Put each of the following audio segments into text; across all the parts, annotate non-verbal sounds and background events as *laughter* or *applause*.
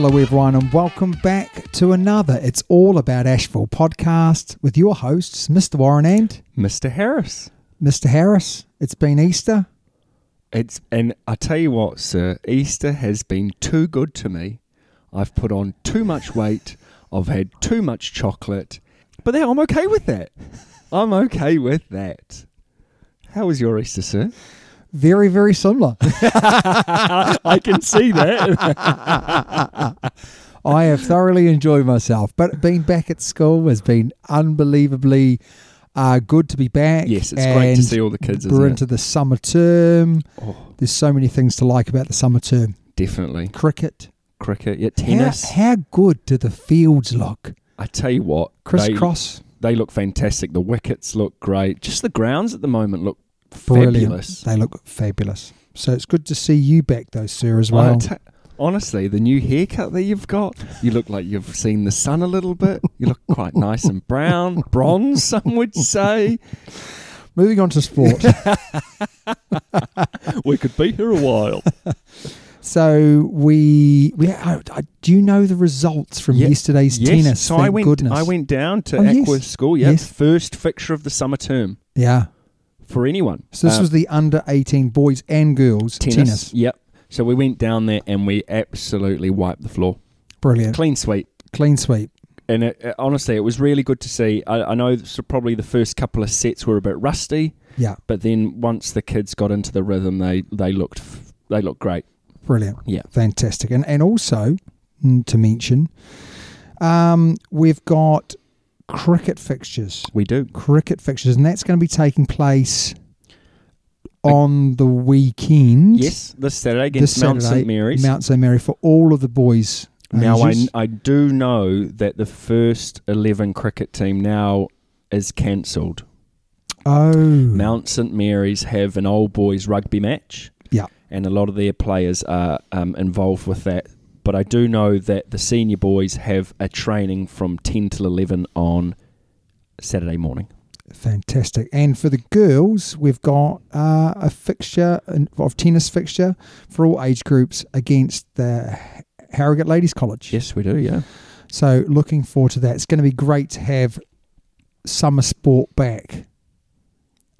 hello everyone, and welcome back to another It's All About Ashville podcast with your hosts, Mr. Warren and Mr. Harris. Mr. Harris. It's been Easter. It's and I tell you what, sir, Easter has been too good to me. I've put on too much weight. I've had too much chocolate, but then I'm okay with that. I'm okay with that. How was your Easter, sir? Very, very similar. *laughs* *laughs* I can see that. *laughs* I have thoroughly enjoyed myself, but being back at school has been unbelievably uh, good to be back. Yes, it's great to see all the kids, We're into the summer term. oh, There's so many things to like about the summer term. definitely. Cricket. Cricket, yeah, tennis. How, how good do the fields look? I tell you what, they, Crisscross. they look fantastic. The wickets look great. Just the grounds at the moment look Brilliant. fabulous. They look fabulous. So it's good to see you back, though, sir, as well. ta- honestly, the new haircut that you've got, you look like you've seen the sun a little bit. You look quite nice and brown, *laughs* bronze, some would say. Moving on to sport. *laughs* We could be here a while. *laughs* so we we I, I, do you know the results from Ye- yesterday's yes, tennis? so Thank I went. goodness. I went down to Oh, yes. Ackworth School. Yeah, Yes. first fixture of the summer term Yeah. For anyone. So this Uh, was the under eighteen boys and girls tennis. tennis. Yep. So we went down there and we absolutely wiped the floor, Brilliant. clean sweep. Clean sweep. And it, it- honestly, it was really good to see. I, I know probably the first couple of sets were a bit rusty, Yeah. but then once the kids got into the rhythm, they they looked f- they looked great. Brilliant. Yeah. Fantastic. And and also to mention, um, we've got cricket fixtures. We do. Cricket fixtures, and that's going to be taking place on the weekend. Yes, this Saturday against This Mount Saturday, St Mary's. Mount St Mary for all of the boys. now I. I do know that the first eleven cricket team now is cancelled. oh Mount St Mary's have an old boys rugby match. Yeah. and a lot of their players are um, involved with that. But I do know that the senior boys have a training from ten till eleven on Saturday morning. fantastic. And for the girls, we've got uh, a fixture of tennis fixture for all age groups against the Harrogate Ladies College. Yes, we do. Yeah. So looking forward to that. It's going to be great to have summer sport back.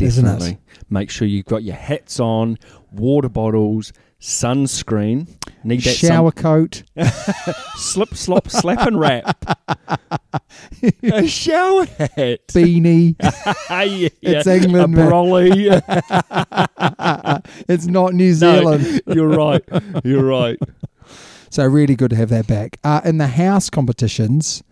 Isn't it? Definitely. Make sure you've got your hats on, water bottles, sunscreen. Need that Shower coat. sun- *laughs* slip, slop, slap, and wrap. *laughs* a shower hat. beanie. *laughs* yeah, It's a England, man. brolly. it's not New no, Zealand. you're right. You're right. So really good to have that back. Uh, in the house competitions,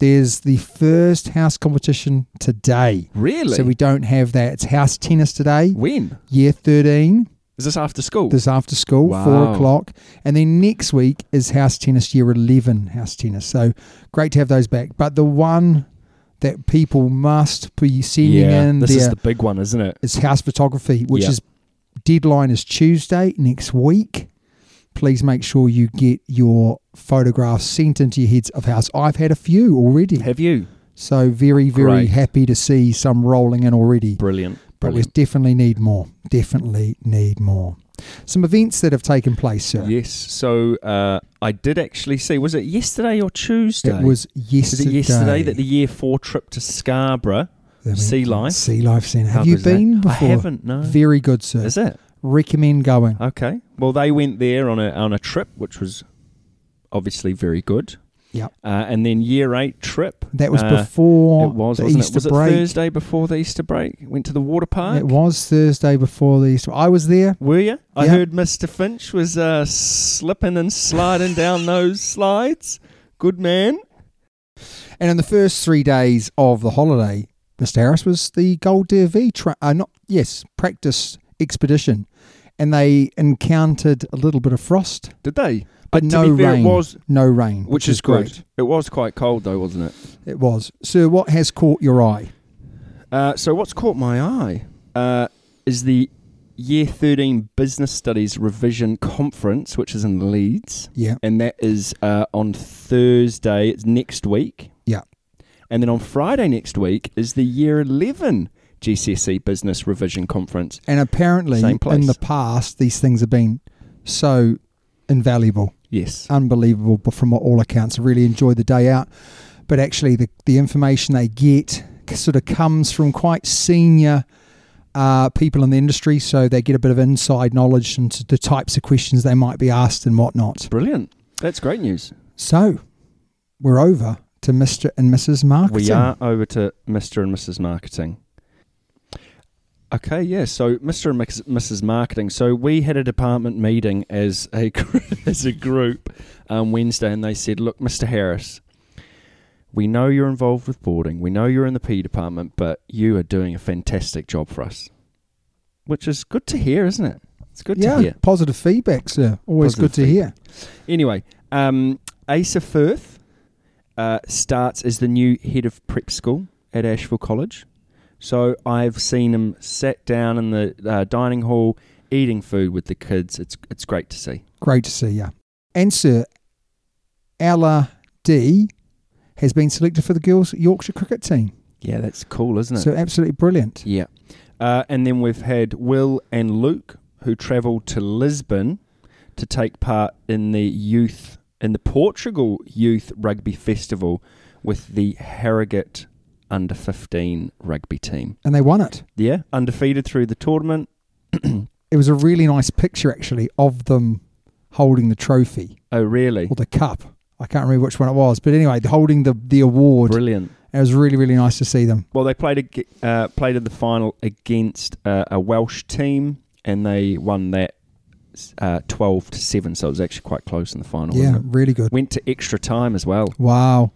there's the first house competition today. Really? So we don't have that. It's house tennis today, when year 13, is this after school? this after school, Wow. 4 o'clock. And then next week is house tennis, year 11 house tennis. So great to have those back. But the one that people must be sending yeah, in this their is the big one, isn't it? it? is house photography, which Yeah. is deadline is Tuesday next week. Please make sure you get your photographs sent into your heads of house. I've had a few already, Have you? so very very Great. happy to see some rolling in already. Brilliant. But we definitely need more. Definitely need more. Some events that have taken place, sir. Yes. So uh, I did actually see. Was it yesterday or Tuesday? It was Is yesterday. it yesterday that the year four trip to Scarborough? Sea Life? Sea Life Centre. Have you that? been before? I haven't. No. Very good, sir. Is it Recommend going. okay? Well, they went there on a on a trip, which was obviously very good. Yep. Uh, and then year eight trip. That was uh, before it was, the wasn't Easter it? Was break. it Thursday before the Easter break? Went to the water park. It was Thursday before the Easter. I was there. Were you? I heard Mr. Finch was uh, slipping and sliding down *laughs* those slides. Good man. And in the first three days of the holiday, Mr. Harris was the Gold DofE, tra- uh, not yes, practice expedition, and they encountered a little bit of frost, Did they? but to no fair, rain. Was, no rain, which, which, is great. good. It was quite cold though, wasn't it? It was. Sir, what has caught your eye? Uh, so what's caught my eye uh, is the Year 13 Business Studies Revision Conference, which is in Leeds, Yeah, and that is uh, on Thursday. It's next week. Yeah. And then on Friday next week is the Year 11 GCSE Business Revision Conference. and apparently in the past these things have been so invaluable. Yes. unbelievable but from all accounts. I really enjoyed the day out. But actually, the, the information they get sort of comes from quite senior uh, people in the industry, so they get a bit of inside knowledge into the types of questions they might be asked and whatnot. Brilliant. That's great news. So, we're over to Mr. and Mrs. Marketing. We are over to Mr. and Mrs. Marketing. Okay, yeah. So, Mr. and Mrs. Marketing. So, we had a department meeting as a *laughs* as a group um, Wednesday, and they said, "Look, Mr. Harris, we know you're involved with boarding. We know you're in the P department, but you are doing a fantastic job for us." Which is good to hear, isn't it? It's good yeah, to hear. positive feedback, sir. Always Positive good to hear. Anyway, um, Asa Firth uh, starts as the new head of prep school at Ashville College. So I've seen him sat down in the uh, dining hall eating food with the kids. It's it's great to see. Great to see you. And, sir, Ella D has been selected for the girls' Yorkshire cricket team. Yeah, that's cool, isn't it? So, absolutely brilliant. yeah. Uh, and then we've had Will and Luke who travelled to Lisbon to take part in the youth in the Portugal Youth Rugby Festival with the Harrogate under 15 rugby team. And they won it. Yeah, undefeated through the tournament. *clears throat* It was a really nice picture, actually, of them holding the trophy Oh, really? or the cup. I can't remember which one it was. But anyway, holding the, the award. Brilliant. It was really, really nice to see them. Well, they played uh, played in the final against uh, a Welsh team, and they won that uh, twelve to seven. So it was actually quite close in the final. Yeah, really good. Went to extra time as well. Wow.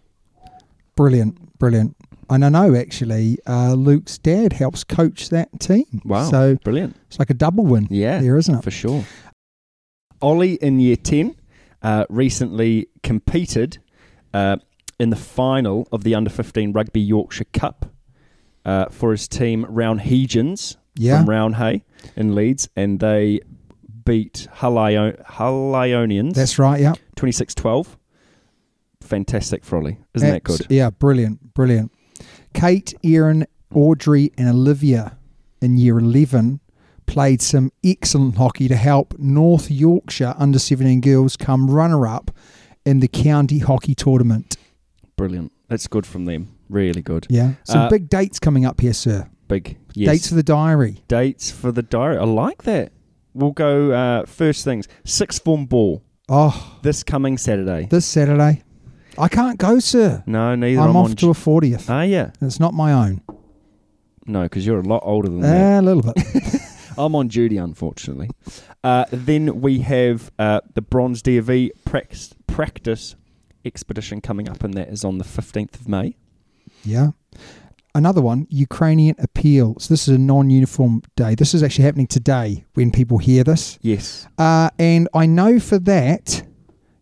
Brilliant, brilliant. And I know actually uh, Luke's dad helps coach that team. Wow. So Brilliant. it's like a double win Yeah, there, isn't it? for sure. Ollie in year 10 uh, recently competed uh, in the final of the under 15 Rugby Yorkshire Cup uh, for his team Roundhegians Yeah. from Roundhay in Leeds, and they beat Hull Io- Hull Ionians That's right, yeah. 26 12. Fantastic for Ollie. Isn't that good? Yeah, brilliant, brilliant. Kate, Erin, Audrey, and Olivia in year 11 played some excellent hockey to help North Yorkshire under 17 girls come runner up in the county hockey tournament. Brilliant. That's good from them. Really good. Yeah. Some Uh, big dates coming up here, sir. Big. Yes. Dates for the diary. dates for the diary. I like that. We'll go uh, first things. Sixth form ball Oh, this coming Saturday. this Saturday. I can't go, sir. no, neither. I'm, I'm, off to a 40th. Ah, yeah. it's not my own. No, because you're a lot older than that. Uh, a little bit. *laughs* I'm on duty, unfortunately. Uh, then we have uh, the Bronze DofE practice, practice expedition coming up, and that is on the 15th of May. yeah. Another one, Ukrainian appeal. So this is a non-uniform day. This is actually happening today when people hear this. Yes. Uh, and I know for that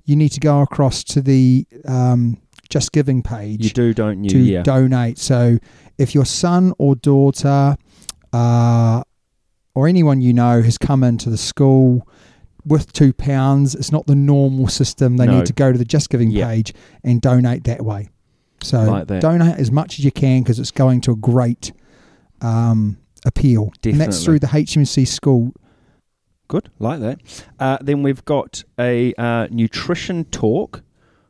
you need to go across to the um, Just Giving page You do, don't you? to yeah. donate. So if your son or daughter uh, or anyone you know has come into the school with two pounds, it's not the normal system. They No. need to go to the Just Giving page and donate that way. So Like that. donate as much as you can because it's going to a great um, appeal. And that's through the HMC school. Good, like that. Uh, then we've got a uh, nutrition talk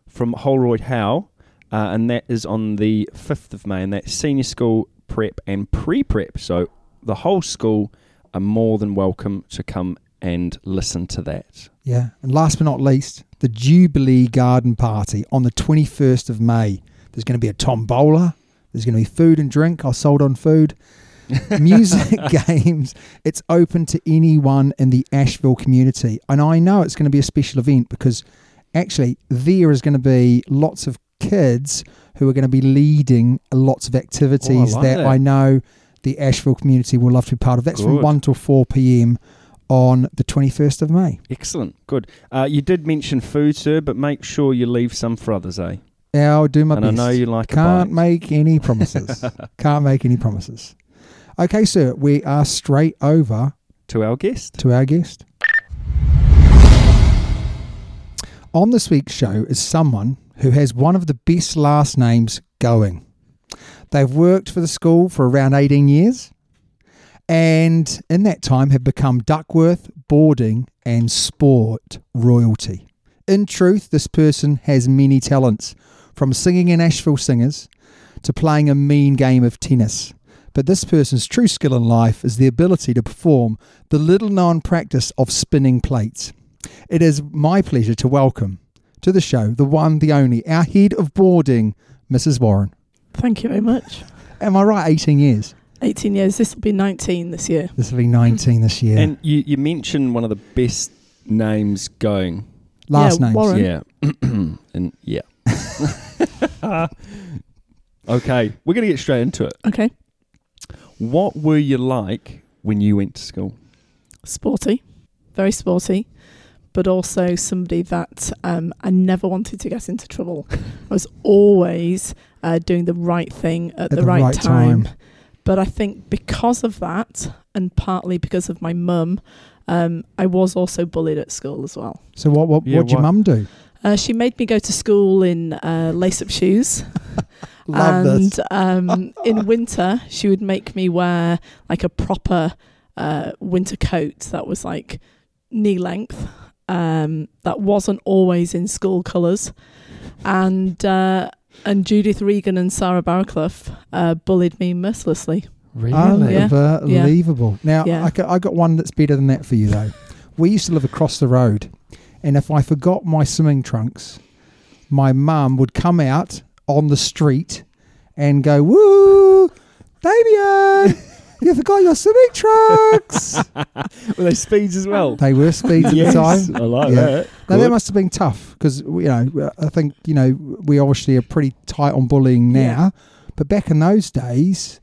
from Holroyd Howe, uh, and that is on the 5th of May, and that's senior school prep and pre prep. So the whole school are more than welcome to come and listen to that. Yeah. And last but not least, the Jubilee Garden Party on the 21st of May. There's going to be a tombola. There's going to be food and drink. I sold on food. *laughs* Music, *laughs* games. It's open to anyone in the Ashville community. And I know it's going to be a special event because actually there is going to be lots of kids who are going to be leading lots of activities like that, that. I know the Ashville community will love to be part of. That's from 1 till 4 p.m. on the 21st of May. Excellent, good. Uh, you did mention food, sir, but make sure you leave some for others, eh? I'll do my and best. I know you like *laughs* Can't make any promises. Can't make any promises. Okay, sir, we are straight over to our guest. to our guest. On this week's show is someone who has one of the best last names going. They've worked for the school for around 18 years and in that time have become Duckworth, boarding, and sport royalty. In truth, this person has many talents, from singing in Ashville Singers to playing a mean game of tennis. But this person's true skill in life is the ability to perform the little known practice of spinning plates. It is my pleasure to welcome to the show the one, the only, our head of boarding, Mrs. Warren. Thank you very much. Am I right? 18 years. 18 years. This will be 19 this year. This will be 19 this year. And you, you mentioned one of the best names going. Last yeah, names. Warren. Yeah. *clears throat* and yeah. *laughs* *laughs* okay, we're going to get straight into it. Okay. What were you like when you went to school? Sporty. Very sporty. But also somebody that um, I never wanted to get into trouble. I was always uh, doing the right thing at, At the, the right, right time. time. But I think because of that, and partly because of my mum, um, I was also bullied at school as well. So what what Yeah, what'd your mum do? Uh, she made me go to school in uh, lace-up shoes. *laughs* Love and this. um, in winter, she would make me wear like a proper uh, winter coat that was like knee length. Um, that wasn't always in school colours, and uh, and Judith Regan and Sarah Barraclough uh, bullied me mercilessly. Really? Yeah. Unbelievable. Now, Yeah. I, got, I got one that's better than that for you, though. we used to live across the road, and if I forgot my swimming trunks, my mum would come out on the street and go, Woo, Damien, *laughs* you forgot your swimming trunks. *laughs* Were they speeds as well? they were speeds yes, at the time. I like Yeah. that. Now, that must have been tough because, you know, I think, you know, we obviously are pretty tight on bullying now. Yeah. But back in those days,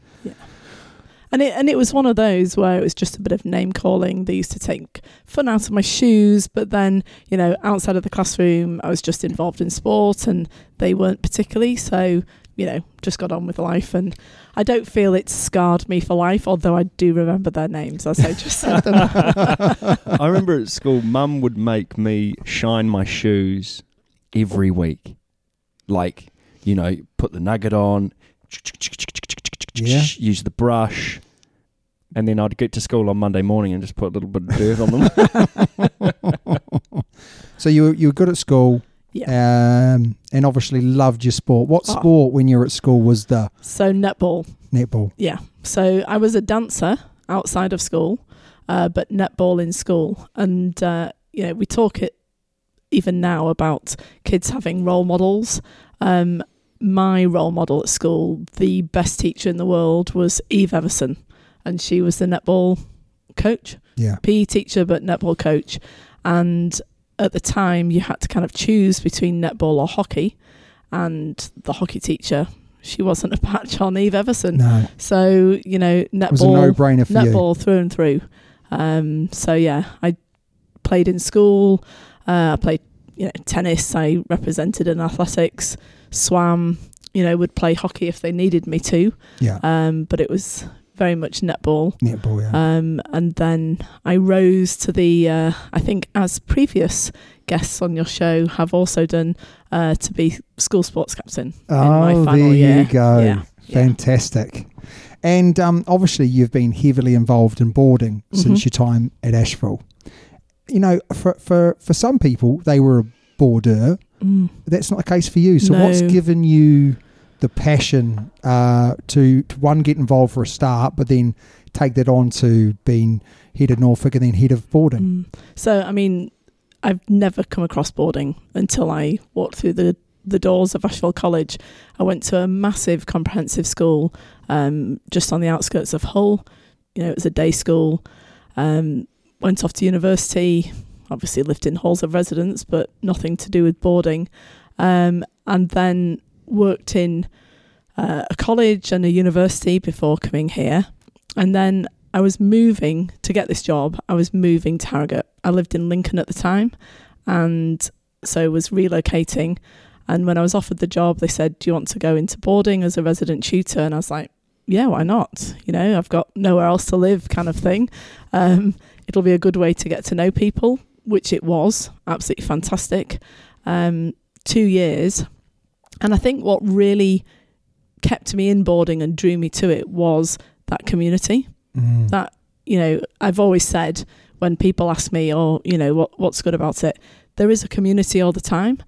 And it and it was one of those where it was just a bit of name calling. They used to take fun out of my shoes, but then you know outside of the classroom, I was just involved in sport, and they weren't particularly. So you know, just got on with life, and I don't feel it's scarred me for life. Although I do remember their names as I just said them. *laughs* *laughs* I remember at school, Mum would make me shine my shoes every week. Like, you know, put the nugget on, Yeah. use the brush, and then I'd get to school on Monday morning and just put a little bit of dirt on them. *laughs* *laughs* so you were, you were good at school. Yeah. Um, and obviously loved your sport. What Oh. sport when you were at school was the So netball. netball? Yeah. So I was a dancer outside of school, uh, but netball in school. And, uh, you know, we talk it even now about kids having role models. Um, my role model at school, the best teacher in the world, was Eve Everson. And she was the netball coach, Yeah. PE teacher, but netball coach. And at the time, you had to kind of choose between netball or hockey. And the hockey teacher, she wasn't a *laughs* patch on Eve Everson. No, So you know, it was a netball, no-brainer for you. netball through and through. Um, so yeah, I played in school. Uh, I played, you know, tennis. I represented in athletics. Swam. You know, would play hockey if they needed me to. Yeah, Um, but it was very much netball. netball. Yeah. Um, and then I rose to the, uh, I think, as previous guests on your show have also done, uh, to be school sports captain in my oh, there year. you go. Yeah. yeah. Fantastic. And um, obviously, you've been heavily involved in boarding since Mhm. your time at Ashville. You know, for for for some people, they were a boarder. Mm. That's not the case for you. So, what's given you the passion uh, to, to one get involved for a start, but then take that on to being head of Norfolk and then head of boarding? Mm. So, I mean, I've never come across boarding until I walked through the, the doors of Ashville College. I went to a massive comprehensive school um, just on the outskirts of Hull. You know, it was a day school. Um, went off to university, obviously lived in halls of residence, but nothing to do with boarding. Um, and then worked in uh, a college and a university before coming here. And then I was moving to get this job. I was moving to Harrogate. I lived in Lincoln at the time, and so was relocating. And when I was offered the job, they said, "Do you want to go into boarding as a resident tutor?" And I was like, "Yeah, why not? You know, I've got nowhere else to live, kind of thing. Um, it'll be a good way to get to know people." Which it was absolutely fantastic. Um, two years, and I think what really kept me in boarding and drew me to it was that community Mm. that you know i've always said when people ask me or, you know what what's good about it there is a community all the time.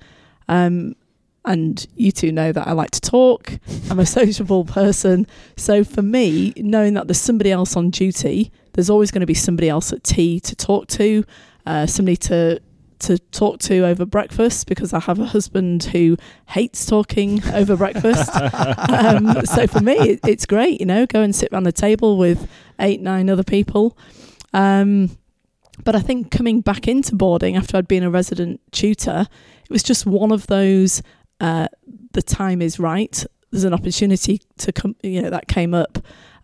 Um, and you two know that I like to talk. I'm a *laughs* sociable person. So for me, knowing that there's somebody else on duty, there's always going to be somebody else at tea to talk to, uh, somebody to to talk to over breakfast because I have a husband who hates talking over breakfast. *laughs* um, so for me, it, it's great, you know, go and sit around the table with eight, nine other people. Um, but I think coming back into boarding after I'd been a resident tutor, it was just one of those. Uh, the time is right. There's an opportunity to come, you know, that came up.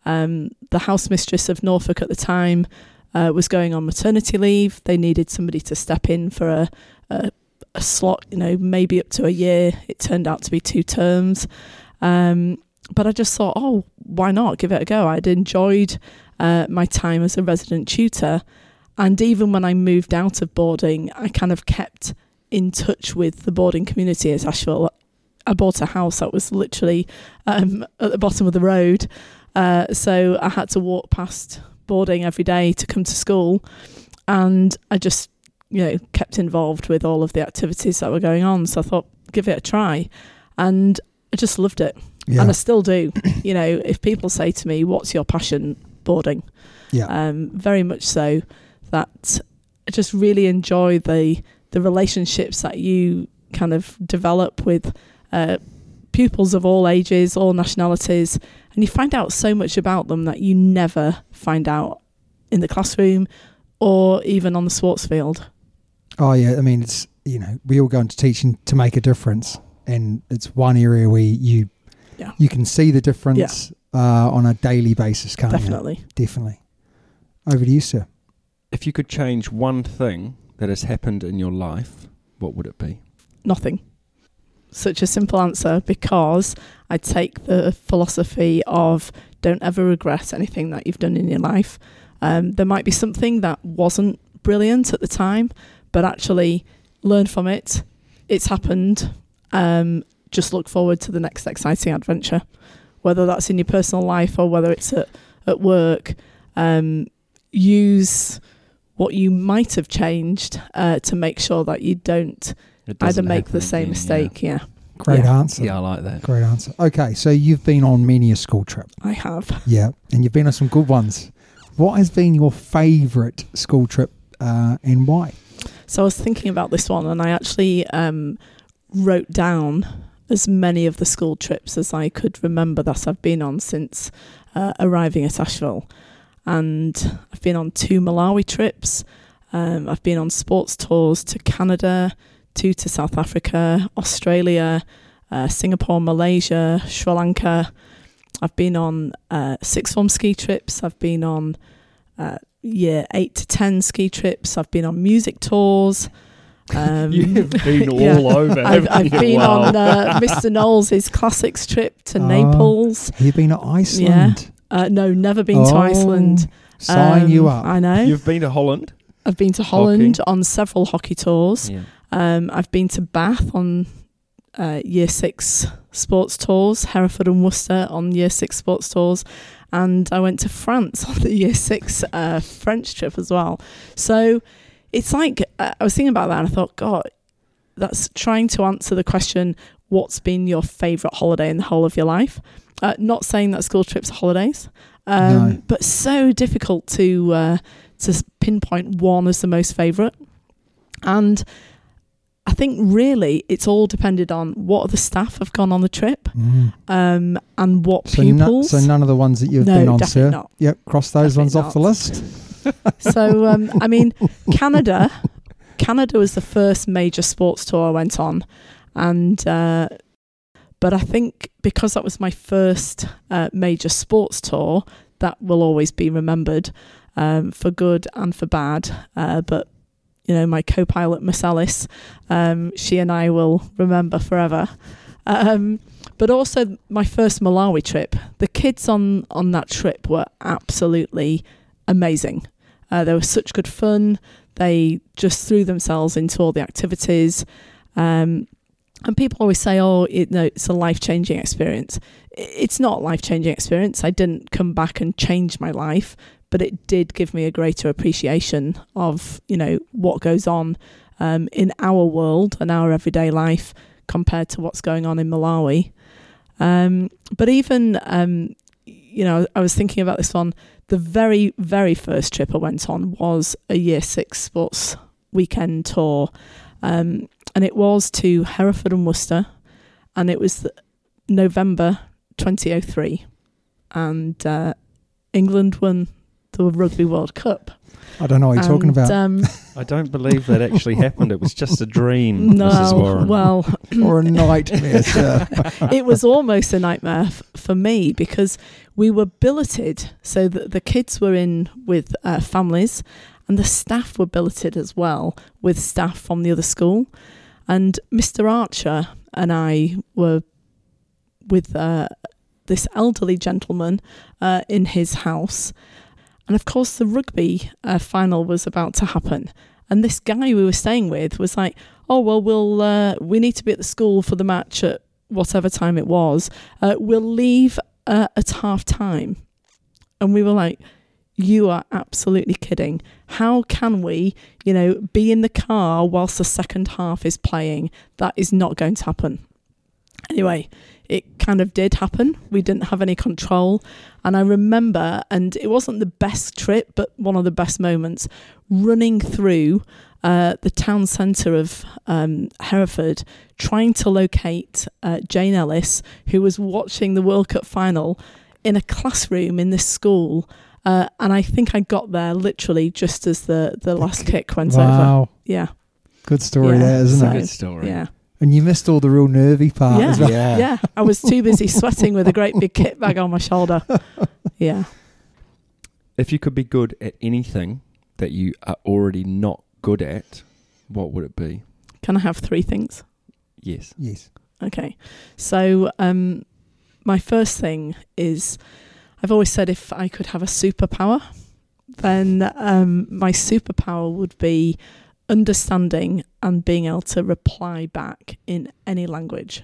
Um, the house mistress of Norfolk at the time uh, was going on maternity leave. They needed somebody to step in for a, a, a slot, you know, maybe up to a year. It turned out to be two terms. Um, but I just thought, oh, why not give it a go? I'd enjoyed uh, my time as a resident tutor. And even when I moved out of boarding, I kind of kept in touch with the boarding community at Ashville. I bought a house that was literally um, at the bottom of the road. Uh, so I had to walk past boarding every day to come to school, and I just you know kept involved with all of the activities that were going on. So I thought, give it a try, and I just loved it, Yeah. and I still do. you know, if people say to me, "What's your passion?" boarding, yeah. um, very much so. That I just really enjoy the the relationships that you kind of develop with uh, pupils of all ages, all nationalities, and you find out so much about them that you never find out in the classroom or even on the sports field. Oh yeah, I mean it's you know we all go into teaching to make a difference, and it's one area where you Yeah. you can see the difference uh, on a daily basis, can't Definitely. you? Definitely. Over to you, sir. If you could change one thing that has happened in your life, what would it be? Nothing. Such a simple answer because I take the philosophy of don't ever regret anything that you've done in your life. Um, there might be something that wasn't brilliant at the time, but actually learn from it. It's happened. Um, just look forward to the next exciting adventure, whether that's in your personal life or whether it's at, at work. Um, use what you might have changed uh, to make sure that you don't either make the same again, mistake. Yeah. Great Yeah. answer. Yeah. yeah, I like that. Great answer. Okay, so you've been on many a school trip. I have. Yeah, and you've been on some good ones. What has been your favourite school trip uh, and why? So I was thinking about this one, and I actually um, wrote down as many of the school trips as I could remember that I've been on since uh, arriving at Ashville. And I've been on two Malawi trips. Um, I've been on sports tours to Canada, two to South Africa, Australia, uh, Singapore, Malaysia, Sri Lanka. I've been on uh, six form ski trips. I've been on uh, year eight to ten ski trips. I've been on music tours. *laughs* Um, You've been *laughs* all yeah. over. I've, I've you? been Wow. on uh, Mr. Knowles' classics trip to Oh. Naples. You've been to Iceland. Uh, no, never been to Oh, Iceland. Sign you Um, up. I know. You've been to Holland. I've been to Holland on several hockey tours. Yeah. Um, I've been to Bath on uh, year six sports tours, Hereford and Worcester on year six sports tours, and I went to France *laughs* on the year six uh, French trip as well. So it's like uh, I was thinking about that and I thought, God, that's trying to answer the question what's been your favourite holiday in the whole of your life? Uh, not saying that school trips are holidays, um, No. but so difficult to uh, to pinpoint one as the most favourite. And I think really it's all depended on what other staff have gone on the trip Mm. um, and what So, no, pupils. so none of the ones that you've No, been on, sir. not. Yep, cross those Definitely ones off the list. So um, I mean, *laughs* Canada, Canada was the first major sports tour I went on, and uh, but I think because that was my first uh, major sports tour, that will always be remembered um, for good and for bad. Uh, but you know, my co-pilot Miss Alice, um, she and I will remember forever. Um, but also my first Malawi trip. The kids on on that trip were absolutely amazing. Uh, they were such good fun. They just threw themselves into all the activities. Um, and people always say, "Oh, it, no, it's a life changing experience." It's not a life changing experience. I didn't come back and change my life, but it did give me a greater appreciation of you know what goes on um, in our world and our everyday life compared to what's going on in Malawi. Um, but even, um, you know, I was thinking about this one. The very, very first trip I went on was a year six sports weekend tour. Um, and it was to Hereford and Worcester. And it was November 2003. And uh, England won the Rugby World Cup. I don't know what you're talking about. Um, I don't believe that actually happened. It was just a dream, Mrs. *laughs* no, Warren. well, *laughs* or a nightmare, *laughs* sir. it was almost a nightmare f- for me because we were billeted so that the kids were in with uh, families and the staff were billeted as well with staff from the other school and mr archer and i were with uh, this elderly gentleman uh, in his house and of course the rugby uh, final was about to happen and this guy we were staying with was like oh well we'll uh, we need to be at the school for the match at whatever time it was, uh, we'll leave uh, at half time. And we were like, you are absolutely kidding. How can we, you know, be in the car whilst the second half is playing? That is not going to happen. Anyway, it kind of did happen. We didn't have any control. And I remember, and it wasn't the best trip, but one of the best moments, running through uh, the town centre of um, Hereford, trying to locate uh, Jane Ellis, who was watching the World Cup final in a classroom in this school. Uh, and I think I got there literally just as the, the last kick went over. wow. Yeah. Good story Yeah, there, isn't so- it? Good story. Yeah. And you missed all the real nervy part Yeah. as well. Yeah. Yeah. I was too busy sweating with a great big kit bag on my shoulder. *laughs* Yeah. If you could be good at anything that you are already not good at, what would it be? Can I have three things? Yes. Yes. Okay. So, um, my first thing is I've always said if I could have a superpower, then um, my superpower would be understanding and being able to reply back in any language.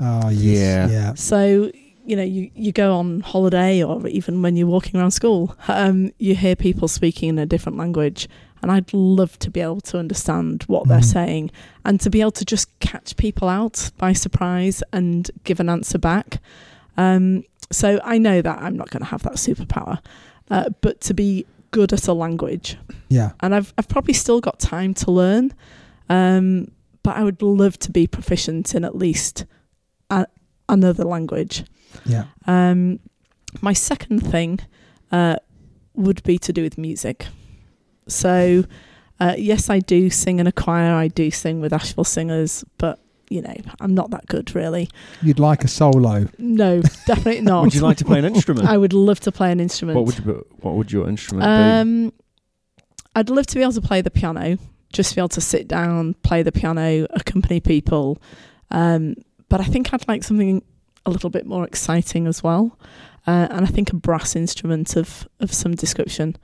Oh, yes. Yeah. Yeah. So, you know, you, you go on holiday or even when you're walking around school, um, you hear people speaking in a different language. And I'd love to be able to understand what they're Mm. saying and to be able to just catch people out by surprise and give an answer back. Um, so I know that I'm not going to have that superpower, uh, but to be good at a language, Yeah. and I've I've probably still got time to learn, um, but I would love to be proficient in at least a, another language. Yeah. Um, my second thing uh, would be to do with music. So, uh, yes, I do sing in a choir. I do sing with Ashville Singers, but you know, I'm not that good, really. You'd like a solo. No, definitely not. *laughs* Would you like to play an instrument? I would love to play an instrument. what would you, what would your instrument Um, I'd love to be able to play the piano, just be able to sit down, play the piano, accompany people. Um, but I think I'd like something a little bit more exciting as well. Uh, and I think a brass instrument of, of some description,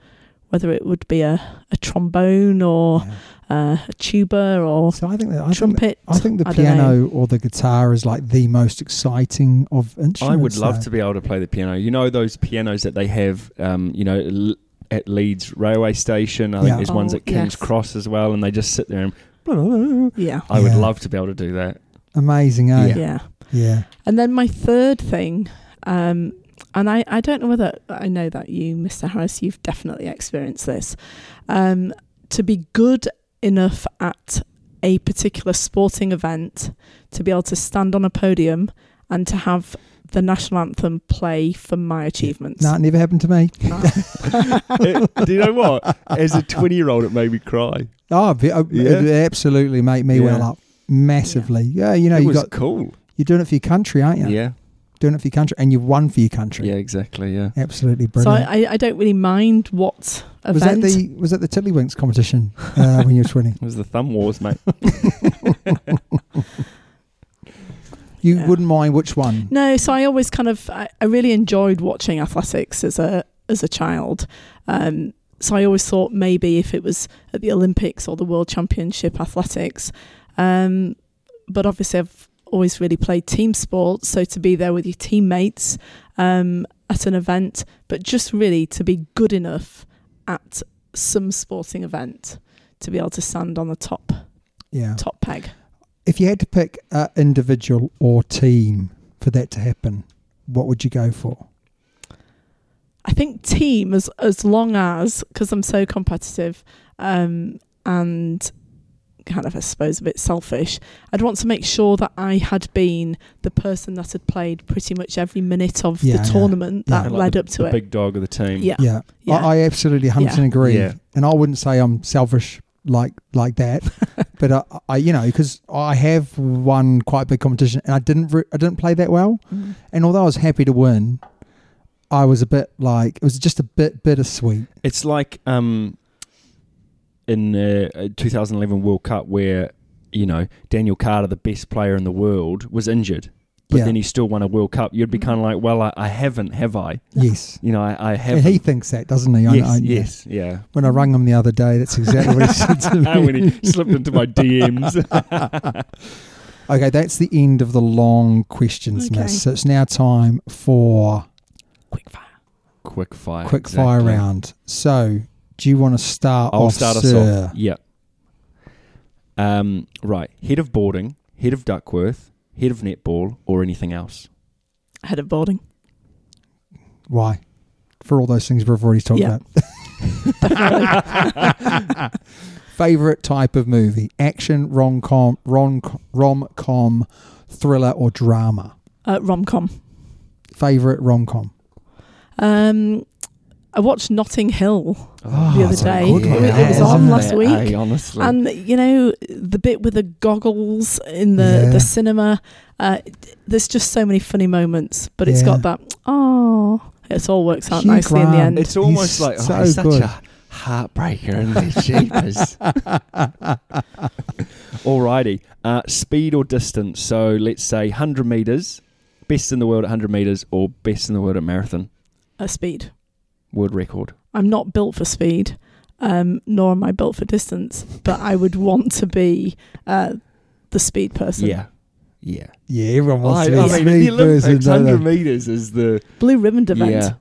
whether it would be a, a trombone or Yeah. uh, a tuba or So I think that I think, trumpet. I think the I piano or the guitar is like the most exciting of instruments. I would love though. to be able to play the piano. You know those pianos that they have, um, you know, l- at Leeds railway station. I think Yeah. there's ones Oh, at King's yes. Cross as well, and they just sit there and. Blah, blah, blah. Yeah. I would Yeah. love to be able to do that. Amazing, eh? Yeah. yeah. Yeah. And then my third thing, um, and I, I don't know whether I know that you, Mr. Harris, you've definitely experienced this. Um, to be good enough at a particular sporting event, to be able to stand on a podium and to have the national anthem play for my achievements. No, it never happened to me. It- *laughs* do you know what? As a 20 year old, it made me cry. Oh, it, it Yeah. would absolutely made me Yeah. well up massively. Yeah, you know, it you was got cool. you're doing it for your country, aren't you? Yeah. Doing it for your country, and you've won for your country. Yeah, exactly. Yeah. Absolutely brilliant. so. I, I don't really mind what was that the was that the Tiddlywinks competition uh, *laughs* when you were twenty? It was the Thumb Wars, mate. *laughs* You Yeah. wouldn't mind which one? No, so I always kind of I, I really enjoyed watching athletics as a as a child. Um, so I always thought maybe if it was at the Olympics or the World Championship athletics, um, but obviously I've always really played team sports. So to be there with your teammates um, at an event, but just really to be good enough at some sporting event to be able to stand on the top Yeah. top peg. If you had to pick uh, individual or team for that to happen, what would you go for? I think team as as long as because I'm so competitive um, and kind of I suppose a bit selfish. I'd want to make sure that I had been the person that had played pretty much every minute of Yeah, the yeah. tournament Yeah. that Like led the, up to the it. big dog of the team. yeah, Yeah, yeah. I, I absolutely 100% agree. Yeah. And I wouldn't say I'm selfish like like that, *laughs* but I, I you know because I have won quite a big competition and I didn't re- I didn't play that well, Mm. and although I was happy to win, I was a bit like it was just a bit bittersweet. It's like um, in uh, uh, 2011 World Cup where you know Daniel Carter, the best player in the world, was injured, but Yeah. then he still won a World Cup. You'd be Mhm. kind of like, well, I, I haven't, have I? Yes, *laughs* You know, I, I haven't. he thinks that, doesn't he? I- yes, I- yes, yeah. When I rang him the other day, that's exactly what he *laughs* said to me. when he slipped into my DMs. *laughs* Okay, that's the end of the long questions, Okay. miss. So it's now time for Quick fire. Quick fire. quick fire round. So, do you want to start I'll off, start us sir? off. Yeah. Um, right. Head of boarding, head of Duckworth, head of netball, or anything else. Head of boarding. Why? For all those things we've already talked Yeah. about. *laughs* Favorite type of movie: action, rom com, rom rom com, thriller, or drama. Uh, Rom com. Favorite rom com. Um, I watched Notting Hill Oh, the other day. good one, It, was on last it? week. Aye, honestly. And you know the bit with the goggles in the, Yeah. the cinema. Uh, there's just so many funny moments, but it's Yeah. got that. Oh, it all works out Hugh nicely in the end. it's almost He's like oh, so he's such good. a heartbreaker in the jeepers. *laughs* Alrighty. Uh, speed or distance. So let's say 100 meters, best in the world at 100 meters, or best in the world at marathon. A speed. World record. I'm not built for speed, um, nor am I built for distance. But I would want to be uh, the speed person. Yeah. Yeah. Yeah, everyone wants I, to be I a mean, the Olympics, person, 100 meters is the. Blue ribbon event. Yeah.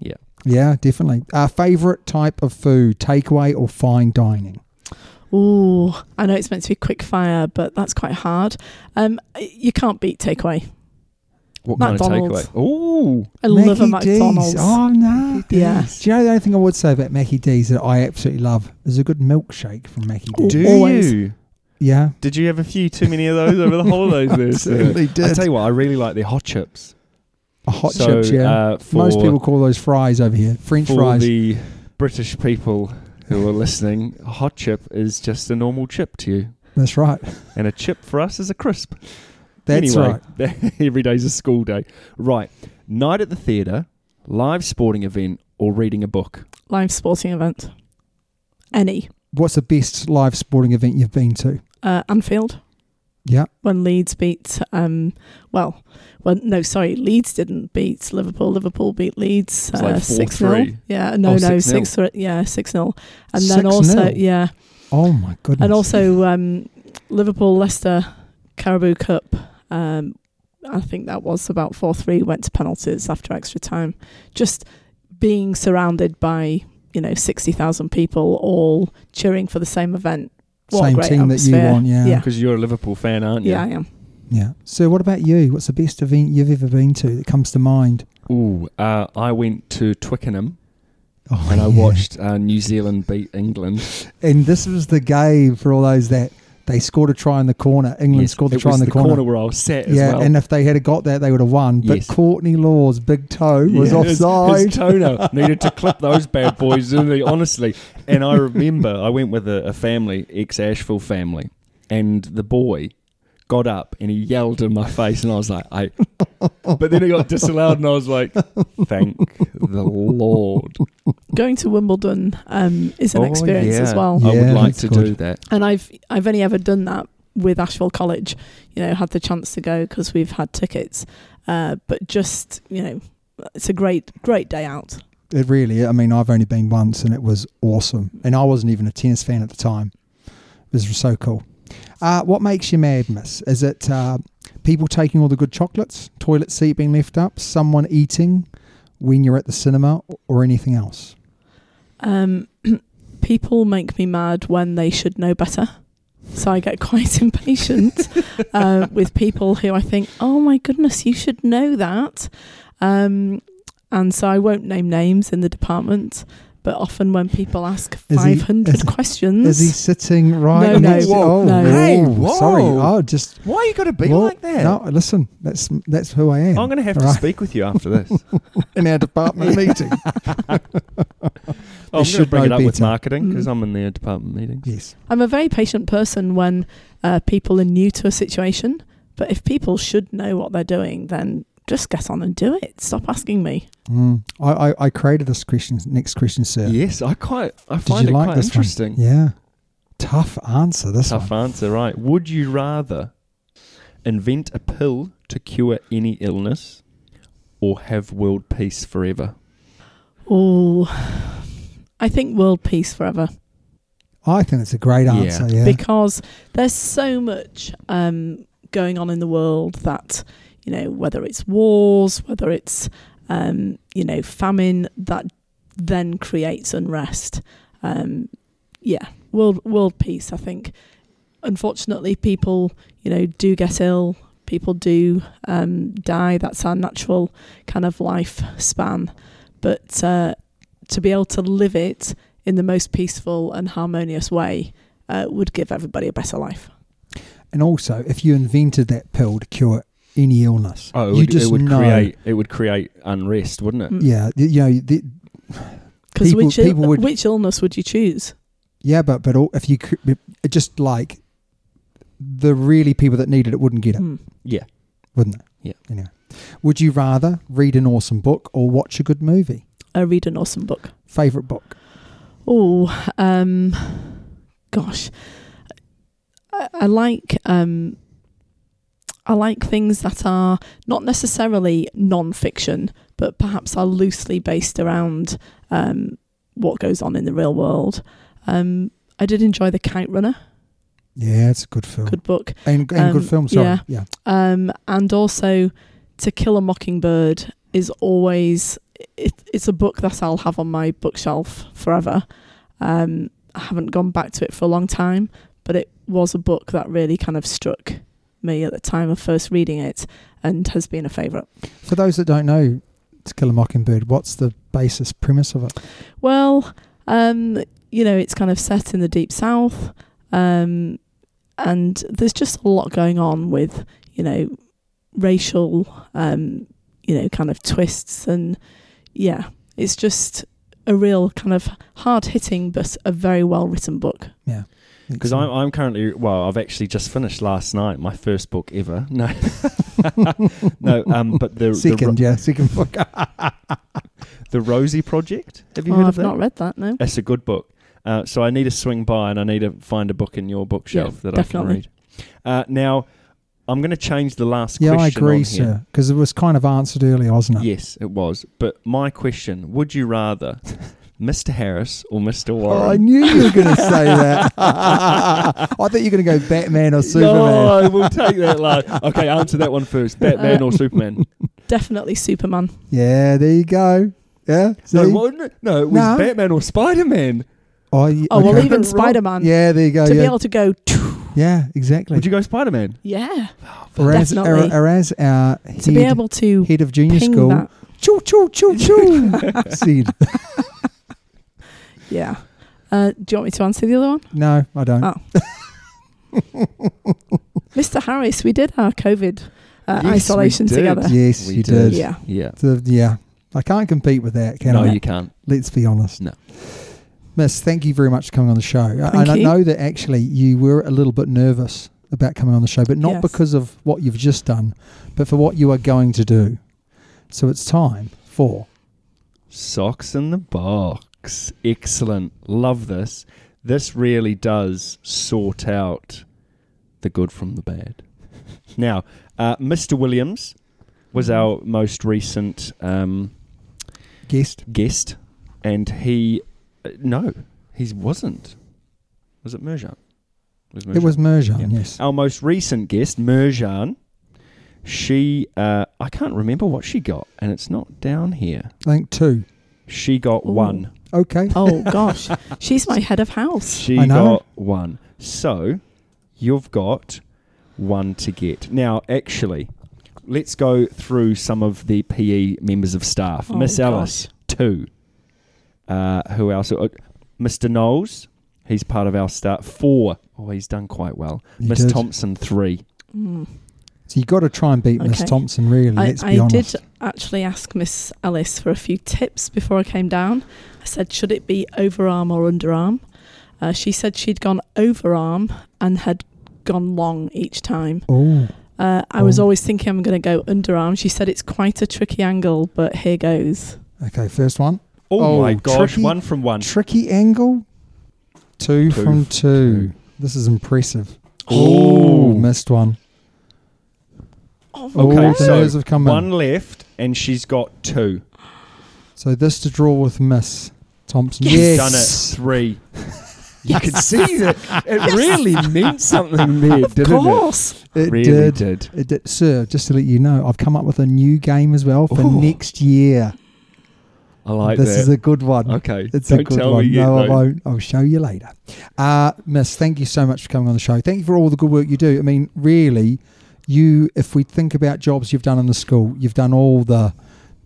Yeah, Yeah, definitely. Our favorite type of food: takeaway or fine dining. Ooh, I know it's meant to be quick fire, but that's quite hard. Um, you can't beat takeaway. What kind of takeaway? Ooh. I love a Mackie D's. McDonald's. Oh no! Yeah. Do you know the only thing I would say about Mackie D's that I absolutely love is a good milkshake from Mackie D's. Do Always. you? Yeah, Did you have a few too many of those over the holidays *laughs* there? sir? certainly I did. tell you what, I really like their hot chips. A hot So, chips, yeah. Uh, for, Most people call those fries over here, French for fries. the British people who are listening, a hot chip is just a normal chip to you, That's right. and a chip for us is a crisp. That's anyway, right. *laughs* every day's a school day. Right, night at the theatre, live sporting event, or reading a book. Live sporting event. Any. What's the best live sporting event you've been to? Uh, Anfield. Yeah. When Leeds beat, um, well, well, no, sorry, Leeds didn't beat Liverpool. Liverpool beat Leeds It's like uh, six 0 4-3. Yeah, no, Oh, no, 6-0. six, yeah, six 0 and then also, 6-0? yeah, Oh my goodness. and also um, Liverpool Leicester Carabao Cup. Um, I think that was about four three. Went to penalties after extra time. Just being surrounded by you know sixty thousand people all cheering for the same event. What same great team that you want. Yeah. Yeah. Because you're a Liverpool fan, aren't you? Yeah, I am. Yeah. So, what about you? What's the best event you've ever been to that comes to mind? Ooh, uh, I went to Twickenham Oh, and I yeah. watched uh, New Zealand beat England. And this was the game for all those that they scored a try in the corner. England Yes, scored the try in the, corner. where I was sat as Yeah, well. and if they had got that, they would have won. But Yes. Courtney Lawes' big toe was Yeah, offside. His, *laughs* toner needed to clip those bad boys, didn't he? Honestly. And I remember I went with a, a family, ex Ashville family, and the boy got up and he yelled in my face, and I was like, I. *laughs* But then it got disallowed, and I was like, thank the Lord. Going to Wimbledon um, is an Oh, experience as yeah. well. I Yeah, would like that's to good. do that. and I've I've only ever done that with Ashville College. You know, had the chance to go because we've had tickets. Uh, but just you know, it's a great great day out. It really, I mean, I've only been once and it was awesome. And I wasn't even a tennis fan at the time. It was so cool. Uh, what makes you mad, miss? Is it uh, people taking all the good chocolates, toilet seat being left up, someone eating when you're at the cinema, or anything else? Um, *clears throat* people make me mad when they should know better. So I get *laughs* quite impatient uh, with people who I think, oh my goodness, you should know that. Um, and so I won't name names in the department, but often when people ask Is he- 500 is- questions, Is he sitting right? No, no, next- whoa, oh, no. Hey, whoa, Sorry. whoa. Oh, just Why are you got to be well, like that? No, listen. That's that's who I am. I'm going to have to speak with you after this. *laughs* in our department *laughs* meeting. *laughs* I'm going to should bring it know up with marketing because Mm. I'm in their department meetings. Yes. I'm a very patient person when uh, people are new to a situation. But if people should know what they're doing, then just get on and do it. Stop asking me. Mm. I, I I created this question. Next question, sir. Yes, I quite I Did find you it like quite this interesting. one? Yeah. Tough answer. This Tough one. answer, right? Would you rather invent a pill to cure any illness or have world peace forever? Oh, I think world peace forever. I think it's a great Yeah. answer. Yeah. because there's so much um, going on in the world that you know whether it's wars whether it's um, you know famine that then creates unrest. Um, yeah world world peace i think. Unfortunately people you know do get ill. People do um, die. That's our natural kind of life span. But uh, to be able to live it in the most peaceful and harmonious way uh, would give everybody a better life. and also, if you invented that pill to cure any illness, Oh, it you would, just it would know. create it would create unrest, wouldn't it? Mm. Yeah. You know. Because which, people would- which illness would you choose? yeah, but but all, if you could, just like the really people that needed it wouldn't get it, Hmm. Yeah. wouldn't they? Yeah. Anyway, would you rather read an awesome book or watch a good movie? I read an awesome book. Favorite book? Oh, um, gosh, I, I like um, I like things that are not necessarily non-fiction, but perhaps are loosely based around um, what goes on in the real world. Um, I did enjoy The Kite Runner, Yeah, it's a good film good book. and, and Um, good film. Sorry. yeah. yeah. Um, and also, To Kill a Mockingbird is always it, it's a book that I'll have on my bookshelf forever. Um, I haven't gone back to it for a long time, but it was a book that really kind of struck me at the time of first reading it, and has been a favourite. For those that don't know, To Kill a Mockingbird, what's the basis premise of it? Well, um, you know, it's kind of set in the deep south, um, and there's just a lot going on with, you know, racial, um, you know, kind of twists, and yeah, it's just a real kind of hard hitting but a very well written book. Because I'm, I'm currently well, I've actually just finished last night my first book ever. *laughs* No, *laughs* no, um, but the second, the, yeah, second book. Ro- *laughs* the Rosie Project. Have you Oh, heard of I've that? not read that. No, It's a good book. Uh, so I need to swing by and I need to find a book in your bookshelf Yeah, that definitely. I can read. Uh, now, I'm going to change the last yeah, I question. agree, on here. sir, because it was kind of answered earlier, wasn't it? Yes, it was. But my question: Would you rather Mr. Harris or Mr. Oh, I knew you were going *laughs* to say that. I thought you were going to go Batman or Superman. No, we'll take that last. Okay, answer that one first. *laughs* Batman or Superman? definitely Superman. Yeah, there you go. Yeah. No, see? what, no, it was No. Batman or Spider Man. Oh, yeah, Oh well, even Wrong. Spider Man. Yeah, there you go. to be able to go, yeah, exactly. Would you go Spider Man? yeah, or, as, or, definitely. or as our head, to be able to head of junior school, that. choo choo choo choo, *laughs* said. Yeah. Uh, do you want me to answer the other one? No, I don't. Oh. *laughs* Mr. Harris, we did our COVID uh, Yes, we isolation did. together. yes, We you did. did. Yeah. Yeah. The- yeah. I can't compete with that, can no, I? you can't. Let's be honest. No. Miss, thank you very much for coming on the show. I- Thank and I you. know that actually you were a little bit nervous about coming on the show, but not Yes. because of what you've just done, but for what you are going to do. So it's time for Socks in the box. Excellent. Love this. This really does sort out the good from the bad. *laughs* Now, uh, Mr. Williams was Mhm. our most recent um, guest. guest, and he uh, no, he wasn't. Was it Merjan? Was It was Merjan, Yeah. yes. our most recent guest, Merjan. She, uh, I can't remember what she got, and it's not down here. I think two. She got Ooh. one. Okay. Oh gosh, *laughs* she's my head of house. She I know. got one. So, you've got one to get. Now, actually, let's go through some of the PE members of staff. Oh, Miss gosh. Ellis, two. Uh, who else? Uh, Mr. Knowles, he's part of our staff. Four. Oh, he's done quite well. You Miss did. Thompson, three. Mm. So you've got to try and beat Miss Thompson, really. I, let's be I honest. did actually ask Miss Ellis for a few tips before I came down. I said, should it be overarm or underarm? Uh, she said she'd gone overarm and had gone long each time. Oh, Uh, I was Oh. always thinking I'm going to go underarm. She said it's quite a tricky angle, but here goes. okay. First one, Oh, Oh, my gosh, tricky- one from one. tricky angle. Two, Two from two. two. This is impressive. Oh, missed one. Oh, Okay, the so nerves have come in. one left, and she's got two. So this to draw with Miss Thompson. Yes. Yes, Done it. Three. *laughs* You could see that it *laughs* really meant something there, of didn't course. It Really did. did. It did. Sir, just to let you know, I've come up with a new game as well for Ooh. next year. I like this that. is a good one. okay, It's don't a good tell one. me yet. no, I though. won't. I'll show you later. Uh, Miss, thank you so much for coming on the show. Thank you for all the good work you do. I mean, really, you. If we think about jobs you've done in the school, you've done all the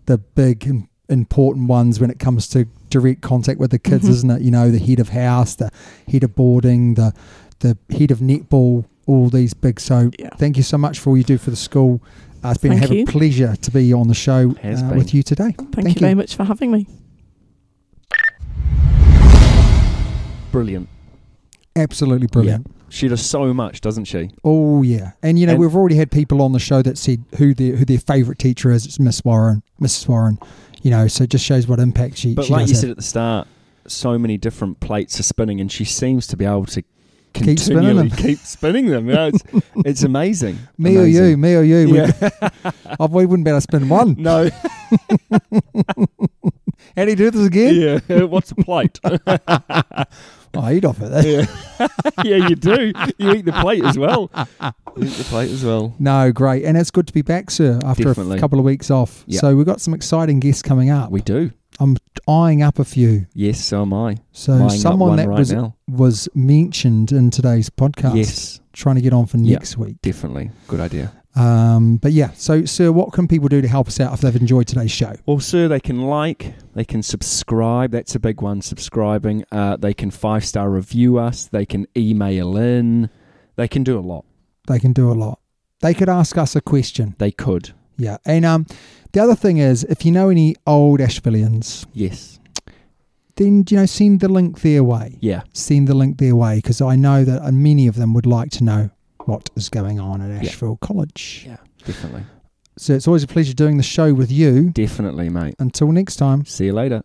the big and important ones when it comes to direct contact with the kids, Mhm. isn't it? You know, the head of house, the head of boarding, the the head of netball, all these big. So, Yeah. thank you so much for all you do for the school. Uh, it's been Thank have you. a pleasure to be on the show uh, with you today. Thank, you very much for having me. Brilliant. Absolutely brilliant. She does so much, doesn't she? Oh yeah, and you know And- we've already had people on the show that said who their who their favourite teacher is. It's Miss Warren, Mrs. Warren. You know, so it just shows what impact she. But she like you have. said at the start, so many different plates are spinning, and she seems to be able to Keep spinning them. keep spinning them. Yeah, it's, *laughs* it's amazing. me or you, me or you. We, Yeah. *laughs* oh, we wouldn't be able to spin one. no. *laughs* How do you do this again? yeah. What's a plate? I eat off it. yeah. *laughs* yeah, you do. You eat the plate as well. *laughs* You eat the plate as well. No, great, and it's good to be back, sir, after a Definitely. f- couple of weeks off. Yeah. So we've got some exciting guests coming up. We do. I'm eyeing up a few. Yes, so am I. So up someone that right was now. was mentioned in today's podcast. Yes, trying to get on for next week. definitely. Good idea. Um, but yeah, so sir, what can people do to help us out if they've enjoyed today's show? Well, sir, they can like, they can subscribe. That's a big one, subscribing. Uh, they can five star review us. They can email in. They can do a lot. They can do a lot. They could ask us a question. They could. Yeah. And um, the other thing is, if you know any old Ashvillians, Yes. then you know send the link their way. Yeah. Send the link their way because I know that many of them would like to know what is going on at Ashville yeah. College. Yeah, definitely. So it's always a pleasure doing the show with you. Definitely, mate. Until next time. See you later.